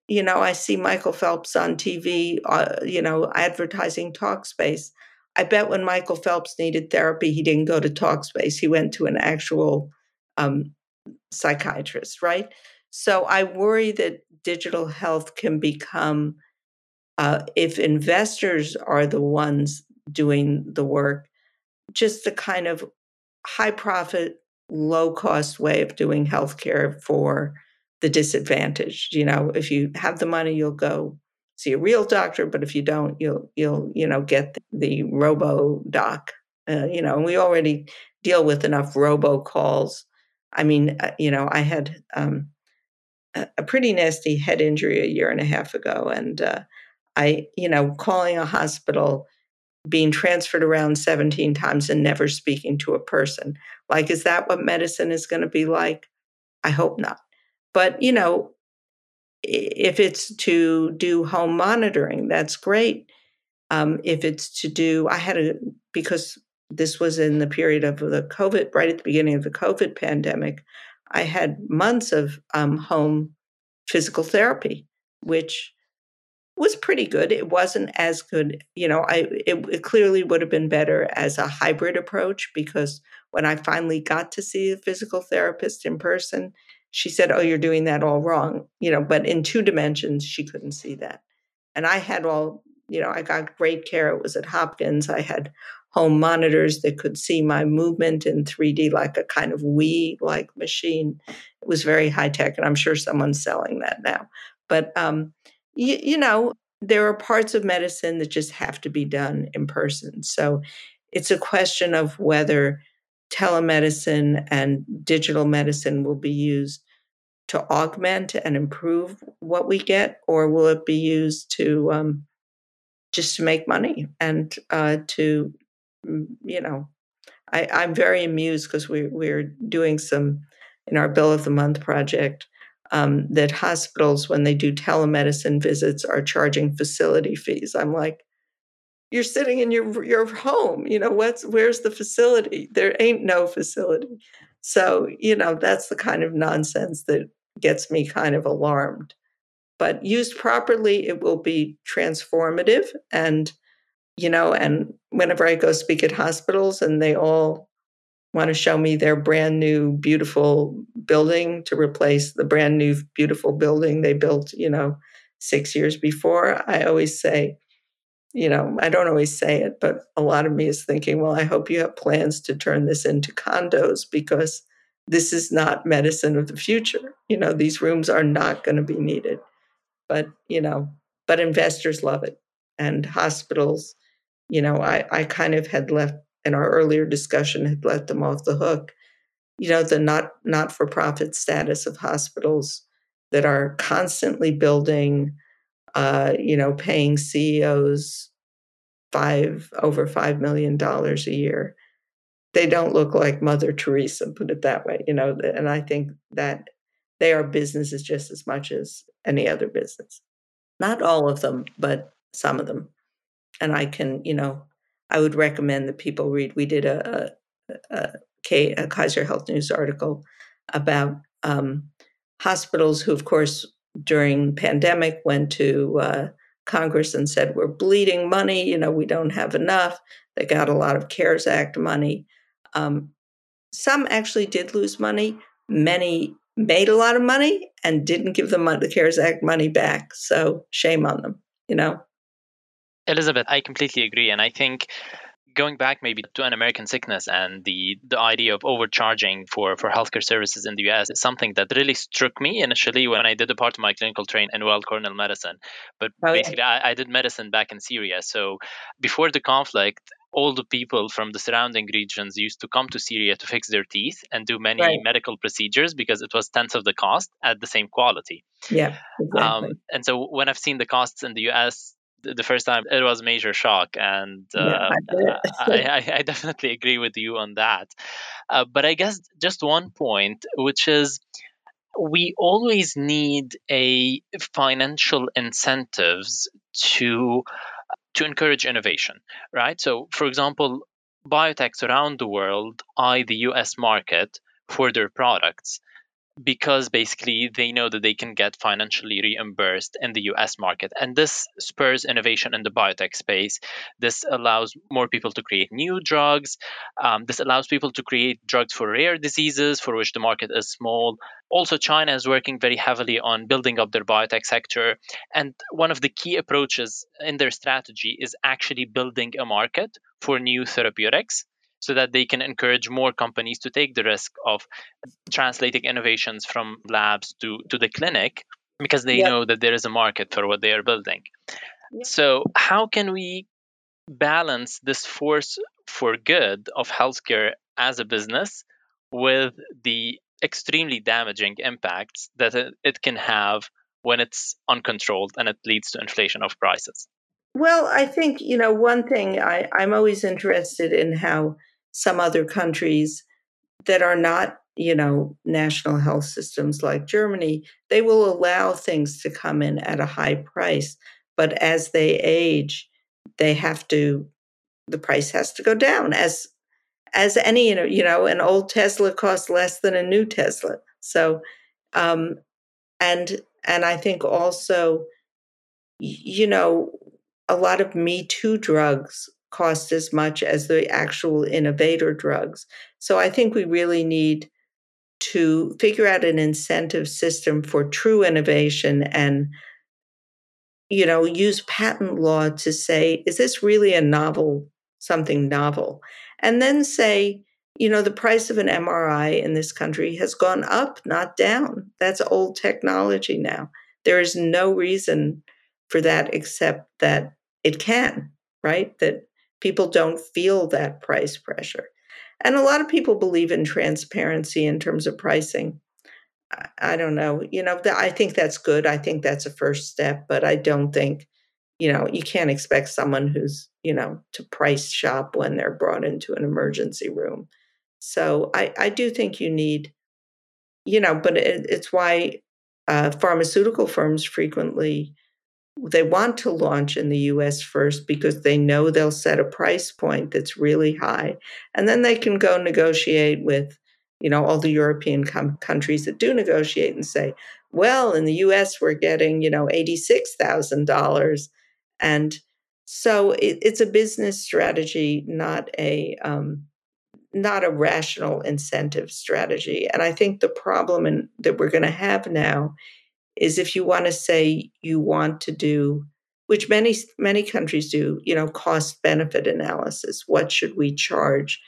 you know, I see Michael Phelps on TV, uh, you know, advertising Talkspace. I bet when Michael Phelps needed therapy, he didn't go to Talkspace. He went to an actual um, psychiatrist, right? So I worry that digital health can become, uh, if investors are the ones doing the work, just the kind of high profit, low cost way of doing healthcare for the disadvantaged. You know, if you have the money, you'll go see a real doctor, but if you don't, you'll you'll you know get the, the robo doc. Uh, you know, and we already deal with enough robo calls. I mean, uh, you know, I had um, a pretty nasty head injury a year and a half ago, and uh, I, you know, calling a hospital, being transferred around 17 times and never speaking to a person. Like, is that what medicine is going to be like? I hope not. But, you know, if it's to do home monitoring, that's great. Um, if it's to do, I had a, because this was in the period of the COVID, right at the beginning of the COVID pandemic, I had months of um, home physical therapy, which was pretty good. It wasn't as good, you know. I it, it, clearly would have been better as a hybrid approach because when I finally got to see a physical therapist in person, she said, "Oh, you're doing that all wrong," you know. But in two dimensions, she couldn't see that, and I had all, you know, I got great care. It was at Hopkins. I had home monitors that could see my movement in 3D, like a kind of Wii like machine. It was very high tech, and I'm sure someone's selling that now. But, um, you, you know, there are parts of medicine that just have to be done in person. So it's a question of whether telemedicine and digital medicine will be used to augment and improve what we get, or will it be used to um, just to make money and uh, to you know, I, I'm very amused because we, we're doing some in our Bill of the Month project um, that hospitals, when they do telemedicine visits, are charging facility fees. I'm like, you're sitting in your your home. You know, what's where's the facility? There ain't no facility. So you know, that's the kind of nonsense that gets me kind of alarmed. But used properly, it will be transformative and you know, and whenever I go speak at hospitals and they all want to show me their brand new beautiful building to replace the brand new beautiful building they built, you know, 6 years before, I always say, you know, I don't always say it, but a lot of me is thinking, well, I hope you have plans to turn this into condos because this is not medicine of the future. You know, these rooms are not going to be needed. But, you know, but investors love it and hospitals you know, I, I kind of had left in our earlier discussion had let them off the hook. You know, the not not for profit status of hospitals that are constantly building, uh, you know, paying CEOs five over five million dollars a year. They don't look like Mother Teresa, put it that way. You know, and I think that they are businesses just as much as any other business. Not all of them, but some of them and I can, you know, I would recommend that people read. We did a, a, Kaiser Health News article about um, hospitals who, of course, during pandemic went to uh, Congress and said, we're bleeding money, you know, we don't have enough. They got a lot of CARES Act money. Um, some actually did lose money. Many made a lot of money and didn't give the, CARES Act money back. So shame on them, you know? Elisabeth, I completely agree. And I think going back maybe to an American sickness and the the idea of overcharging for for healthcare services in the US is something that really struck me initially when I did a part of my clinical train in Weill Cornell medicine. But oh, basically, yeah. I, I did medicine back in Syria. So before the conflict, all the people from the surrounding regions used to come to Syria to fix their teeth and do many right. medical procedures because it was tenth of the cost at the same quality. Yeah, exactly. Um, and so when I've seen the costs in the US, the first time it was a major shock and uh, yeah, I, I, I, definitely agree with you on that. Uh, but i guess just one point which is we always need a financial incentives to to encourage innovation right? So for example biotechs around the world eye the us market for their products because basically they know that they can get financially reimbursed in the US market. And this spurs innovation in the biotech space. This allows more people to create new drugs. Um, this allows people to create drugs for rare diseases for which the market is small. Also, China is working very heavily on building up their biotech sector. And one of the key approaches in their strategy is actually building a market for new therapeutics so that they can encourage more companies to take the risk of translating innovations from labs to, to the clinic because they yep. know that there is a market for what they are building. Yep. So, how can we balance this force for good of healthcare as a business with the extremely damaging impacts that it can have when it's uncontrolled and it leads to inflation of prices? Well, I think, you know, one thing I, I'm always interested in how some other countries that are not you know national health systems like germany they will allow things to come in at a high price but as they age they have to the price has to go down as as any you know an old tesla costs less than a new tesla. So um and and i think also you know a lot of me too drugs cost as much as the actual innovator drugs. So I think we really need to figure out an incentive system for true innovation and you know use patent law to say is this really a novel something novel? And then say you know the price of an MRI in this country has gone up not down. That's old technology now. There is no reason for that except that it can right? That People don't feel that price pressure. And a lot of people believe in transparency in terms of pricing. I, don't know. You know, I think that's good. I think that's a first step, but I don't think, you know, you can't expect someone who's, you know, to price shop when they're brought into an emergency room. So I, I do think you need, you know, but it, it's why uh, pharmaceutical firms frequently they want to launch in the US first because they know they'll set a price point that's really high. And then they can go negotiate with, you know, all the European com- countries that do negotiate and say, well, in the US, we're getting, you know, $86,000. And so it, it's a business strategy, not a, um, not a rational incentive strategy. And I think the problem in, that we're going to have now is if you want to say you want to do which many many countries do you know cost benefit analysis what should we charge?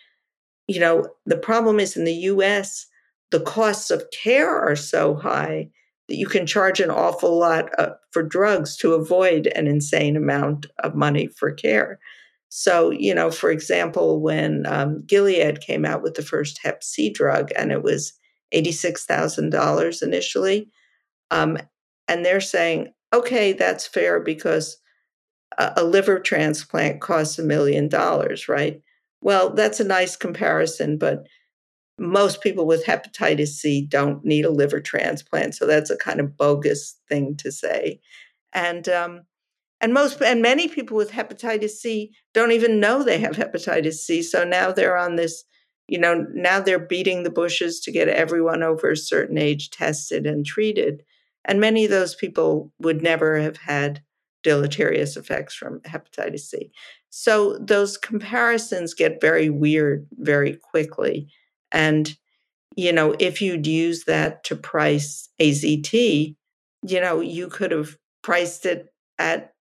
You know the problem is in the US the costs of care are so high that you can charge an awful lot uh, for drugs to avoid an insane amount of money for care. So you know for example when um, gilead came out with the first hep c drug and it was $86000 initially um, and they're saying, okay, that's fair because a, a liver transplant costs a million dollars, right? Well, that's a nice comparison, but most people with hepatitis C don't need a liver transplant, so that's a kind of bogus thing to say. And um, and most and many people with hepatitis C don't even know they have hepatitis C. So now they're on this, you know, now they're beating the bushes to get everyone over a certain age tested and treated. And many of those people would never have had deleterious effects from hepatitis C. So those comparisons get very weird very quickly. And you know, if you'd use that to price AZT, you know, you could have priced it at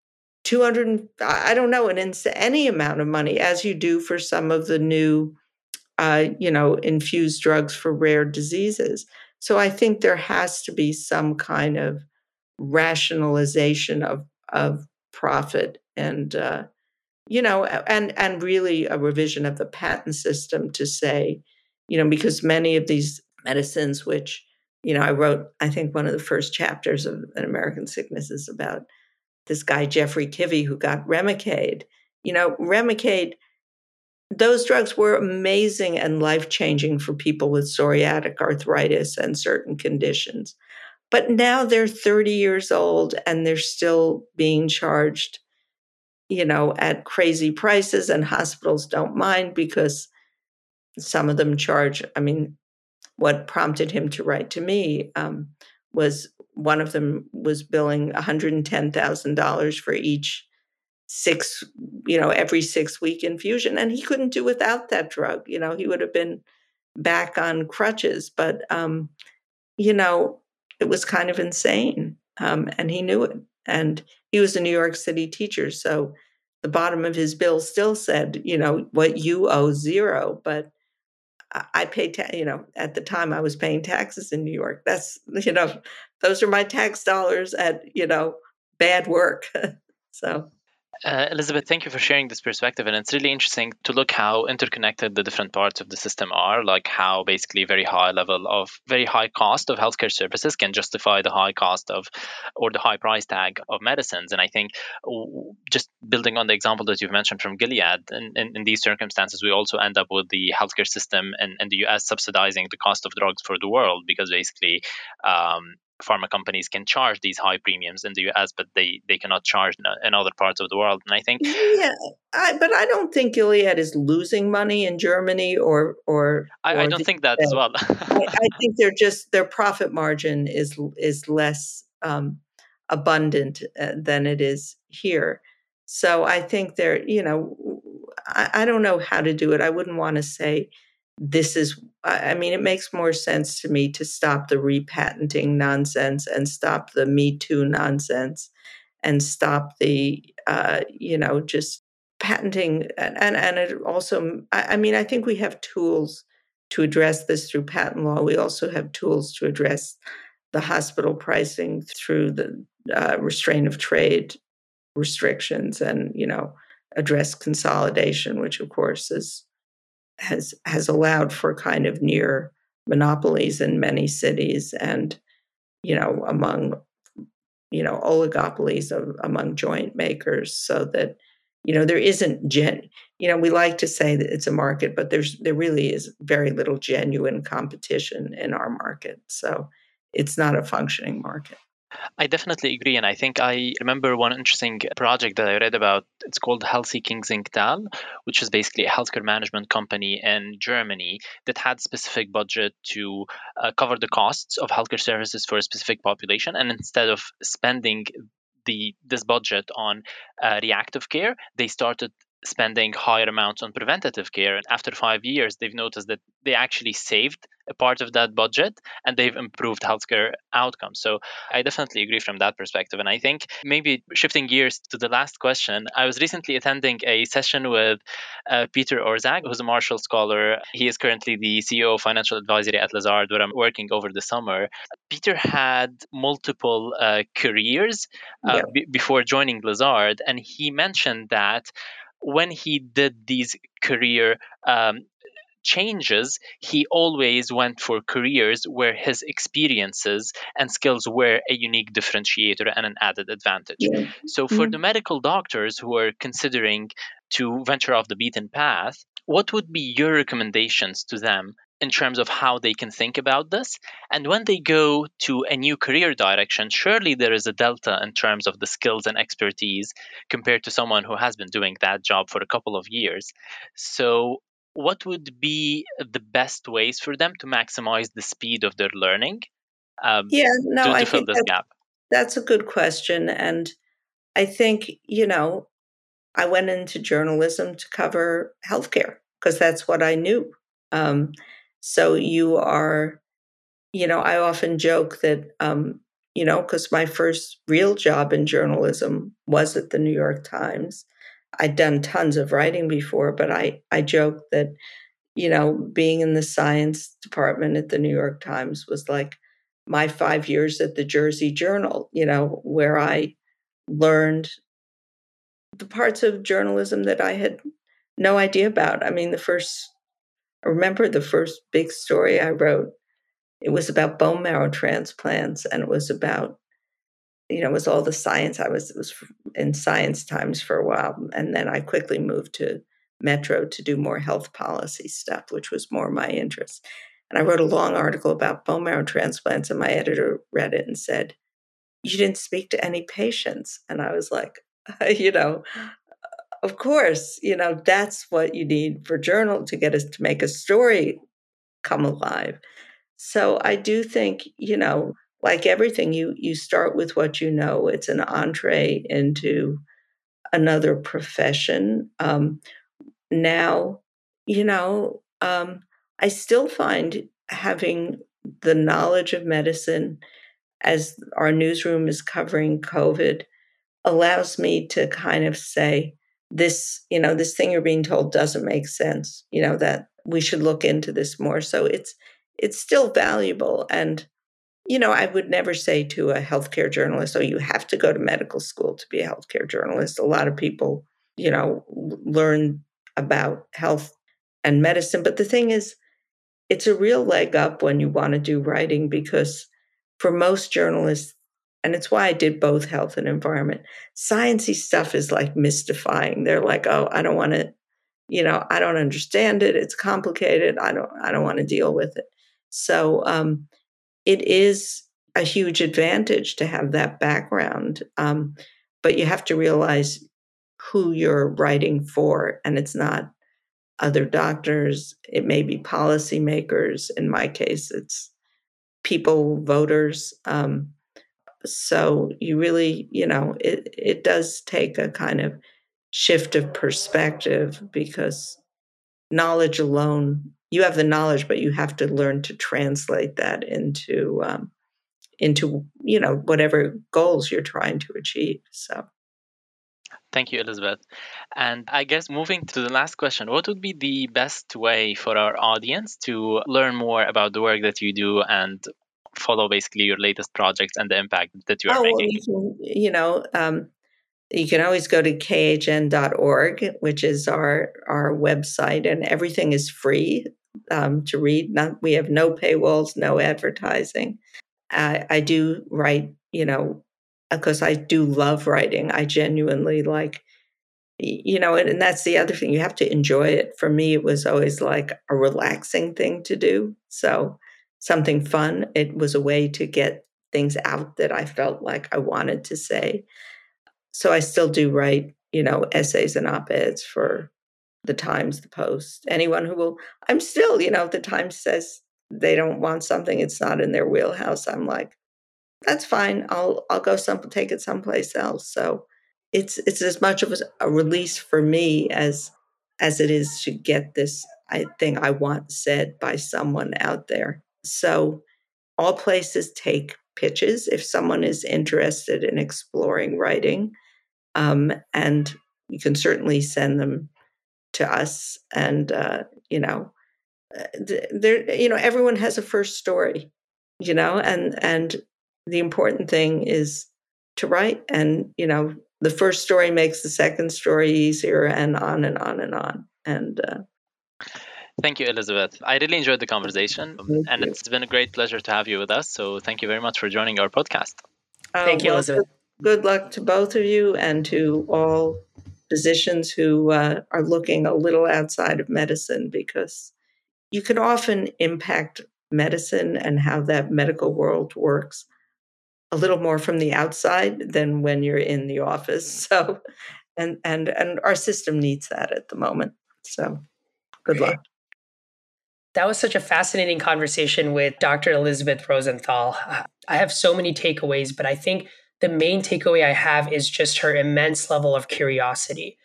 200 i don't know an ins- any amount of money as you do for some of the new uh, you know infused drugs for rare diseases so i think there has to be some kind of rationalization of of profit and uh, you know and and really a revision of the patent system to say you know because many of these medicines which you know i wrote i think one of the first chapters of an american sickness is about this guy Jeffrey Kivi who got Remicade. You know, Remicade, those drugs were amazing and life changing for people with psoriatic arthritis and certain conditions. But now they're 30 years old and they're still being charged, you know, at crazy prices, and hospitals don't mind because some of them charge. I mean, what prompted him to write to me um, was one of them was billing $110,000 for each six, you know, every six week infusion. And he couldn't do without that drug. You know, he would have been back on crutches. But, um, you know, it was kind of insane. Um, and he knew it. And he was a New York City teacher. So the bottom of his bill still said, you know, what you owe zero. But I paid, ta- you know, at the time I was paying taxes in New York. That's, you know, those are my tax dollars at, you know, bad work. so uh, Elisabeth, thank you for sharing this perspective. And it's really interesting to look how interconnected the different parts of the system are, like how basically very high level of very high cost of healthcare services can justify the high cost of or the high price tag of medicines. And I think just building on the example that you've mentioned from Gilead, in, in, in these circumstances, we also end up with the healthcare system in, in the US subsidizing the cost of drugs for the world because basically um, pharma companies can charge these high premiums in the US, but they, they cannot charge in other parts of the world. And I think, yeah, I, but I don't think Gilead is losing money in Germany or or. I, or I don't think that as well. I, I, think they're just their profit margin is is less um, abundant uh, than it is here. So I think they're you know I, I don't know how to do it. I wouldn't want to say this is i mean it makes more sense to me to stop the repatenting nonsense and stop the me too nonsense and stop the uh, you know just patenting and and, and it also I, I mean i think we have tools to address this through patent law. We also have tools to address the hospital pricing through the uh, restraint of trade restrictions and you know address consolidation which of course is has has allowed for kind of near monopolies in many cities and you know among you know oligopolies of, among joint makers so that you know there isn't gen you know we like to say that it's a market but there's there really is very little genuine competition in our market. So it's not a functioning market I definitely agree. And I think I remember one interesting project that I read about. It's called Healthy Tal, which is basically a healthcare management company in Germany that had specific budget to uh, cover the costs of healthcare services for a specific population. And instead of spending the this budget on uh, reactive care, they started spending higher amounts on preventative care. And after five years, they've noticed that they actually saved a part of that budget and they've improved healthcare outcomes. So I definitely agree from that perspective. And I think maybe shifting gears to the last question, I was recently attending a session with uh, Peter Orszag, who's a Marshall Scholar. He is currently the CEO of Financial Advisory at Lazard, where I'm working over the summer. Peter had multiple uh, careers uh, yeah. b- before joining Lazard, and he mentioned that when he did these career um, changes, he always went for careers where his experiences and skills were a unique differentiator and an added advantage. Yeah. So, for mm-hmm. the medical doctors who are considering to venture off the beaten path, what would be your recommendations to them in terms of how they can think about this. And when they go to a new career direction, surely there is a delta in terms of the skills and expertise compared to someone who has been doing that job for a couple of years. So, what would be the best ways for them to maximize the speed of their learning? Um, yeah, no, to, to I fill this gap. That's a good question, and I think you know, I went into journalism to cover healthcare because that's what I knew. Um, So you are, you know, I often joke that, um, you know, because my first real job in journalism was at the New York Times. I'd done tons of writing before, but I, I joke that, you know, being in the science department at the New York Times was like my five years at the Jersey Journal, you know, where I learned the parts of journalism that I had no idea about. I mean, the first, I remember the first big story I wrote. It was about bone marrow transplants, and it was about, you know, it was all the science. I was was in Science Times for a while, and then I quickly moved to Metro to do more health policy stuff, which was more my interest. And I wrote a long article about bone marrow transplants, and my editor read it and said, You didn't speak to any patients. And I was like, You know, of course, you know, that's what you need for journal to get us to make a story come alive. So I do think, you know, like everything, you you start with what you know. It's an entree into another profession. Um, now, you know, um, I still find having the knowledge of medicine as our newsroom is covering COVID allows me to kind of say, this, you know, this thing you're being told doesn't make sense, you know, that we should look into this more. So it's it's still valuable. And, you know, I would never say to a healthcare journalist, oh, you have to go to medical school to be a healthcare journalist. A lot of people, you know, learn about health and medicine. But the thing is, it's a real leg up when you want to do writing because for most journalists, and it's why I did both health and environment, sciencey stuff is like mystifying. They're like, oh, I don't want to, you know, I don't understand it. It's complicated. I don't, I don't want to deal with it. So um, it is a huge advantage to have that background. Um, but you have to realize who you're writing for, and it's not other doctors, it may be policymakers. In my case, it's people, voters. Um, so you really, you know, it, it does take a kind of shift of perspective because knowledge alone, you have the knowledge, but you have to learn to translate that into um, into you know whatever goals you're trying to achieve. So. Thank you, Elisabeth. And I guess moving to the last question, what would be the best way for our audience to learn more about the work that you do and follow basically your latest projects and the impact that you are oh, making? Well, you, can, you know, um, you can always go to khn.org, which is our our website, and everything is free um, to read. Not we have no paywalls, no advertising. I, I do write, you know, because I do love writing. I genuinely like, you know, and, and that's the other thing. You have to enjoy it. For me, it was always like a relaxing thing to do. So something fun. It was a way to get things out that I felt like I wanted to say. So I still do write, you know, essays and op eds for the Times, the Post, anyone who will. I'm still, you know, if the Times says they don't want something, it's not in their wheelhouse. I'm like, that's fine. I'll I'll go some take it someplace else. So it's it's as much of a release for me as as it is to get this I thing I want said by someone out there. So all places take pitches if someone is interested in exploring writing, um, and you can certainly send them to us. And uh, you know, uh, there you know everyone has a first story, you know, and and the important thing is to write and you know the first story makes the second story easier and on and on and on and uh, Thank you, Elisabeth. I really enjoyed the conversation, thank and you. it's been a great pleasure to have you with us. So, thank you very much for joining our podcast. Uh, thank you, well, Elisabeth. Good luck to both of you and to all physicians who uh, are looking a little outside of medicine because you can often impact medicine and how that medical world works a little more from the outside than when you're in the office. So, and and and our system needs that at the moment. So, good luck. That was such a fascinating conversation with Dr. Elisabeth Rosenthal. I have so many takeaways, but I think the main takeaway I have is just her immense level of curiosity.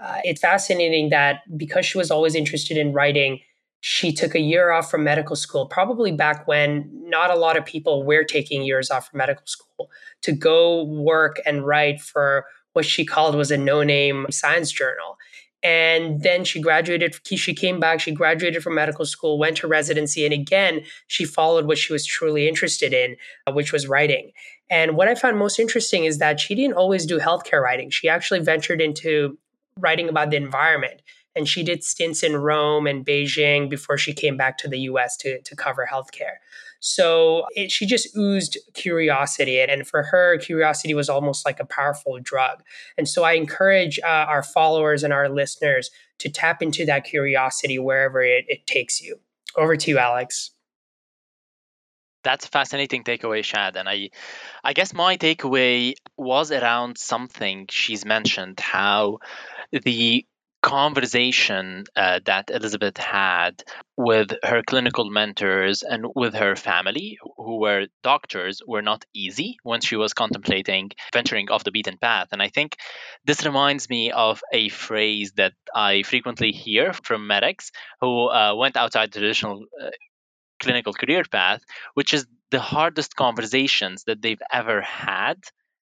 Uh, it's fascinating that because she was always interested in writing, she took a year off from medical school, probably back when not a lot of people were taking years off from medical school, to go work and write for what she called was a no name science journal. And then she graduated, she came back, she graduated from medical school, went to residency, and again, she followed what she was truly interested in, uh, which was writing. And what I found most interesting is that she didn't always do healthcare writing. She actually ventured into writing about the environment. And she did stints in Rome and Beijing before she came back to the US to, to cover healthcare. So it, she just oozed curiosity. And, and for her, curiosity was almost like a powerful drug. And so I encourage uh, our followers and our listeners to tap into that curiosity wherever it, it takes you. Over to you, Alex that's a fascinating takeaway shad and i i guess my takeaway was around something she's mentioned how the conversation uh, that Elisabeth had with her clinical mentors and with her family, who were doctors, were not easy when she was contemplating venturing off the beaten path. And I think this reminds me of a phrase that I frequently hear from medics who uh, went outside traditional uh, clinical career path, which is the hardest conversations that they've ever had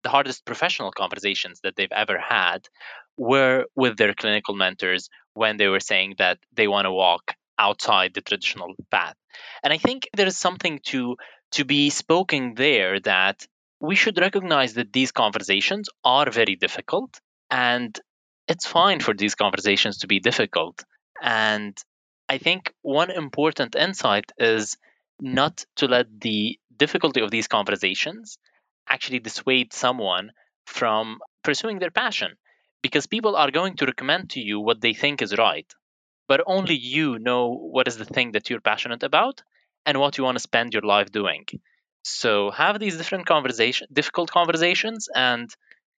the hardest professional conversations that they've ever had were with their clinical mentors when they were saying that they want to walk outside the traditional path. And I think there is something to to be spoken there that we should recognize that these conversations are very difficult and it's fine for these conversations to be difficult. And I think one important insight is not to let the difficulty of these conversations actually dissuade someone from pursuing their passion because people are going to recommend to you what they think is right but only you know what is the thing that you're passionate about and what you want to spend your life doing. So have these different conversation difficult conversations and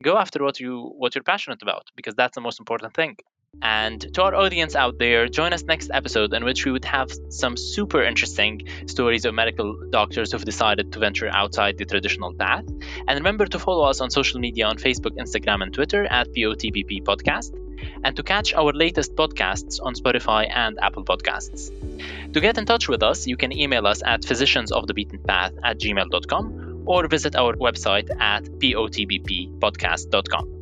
go after what you what you're passionate about because that's the most important thing and to our audience out there, join us next episode in which we would have some super interesting stories of medical doctors who've decided to venture outside the traditional path. And remember to follow us on social media on Facebook, Instagram, and Twitter at POTBP Podcast, and to catch our latest podcasts on Spotify and Apple Podcasts. To get in touch with us, you can email us at physiciansofthebeatenpath at gmail.com or visit our website at potbppodcast.com.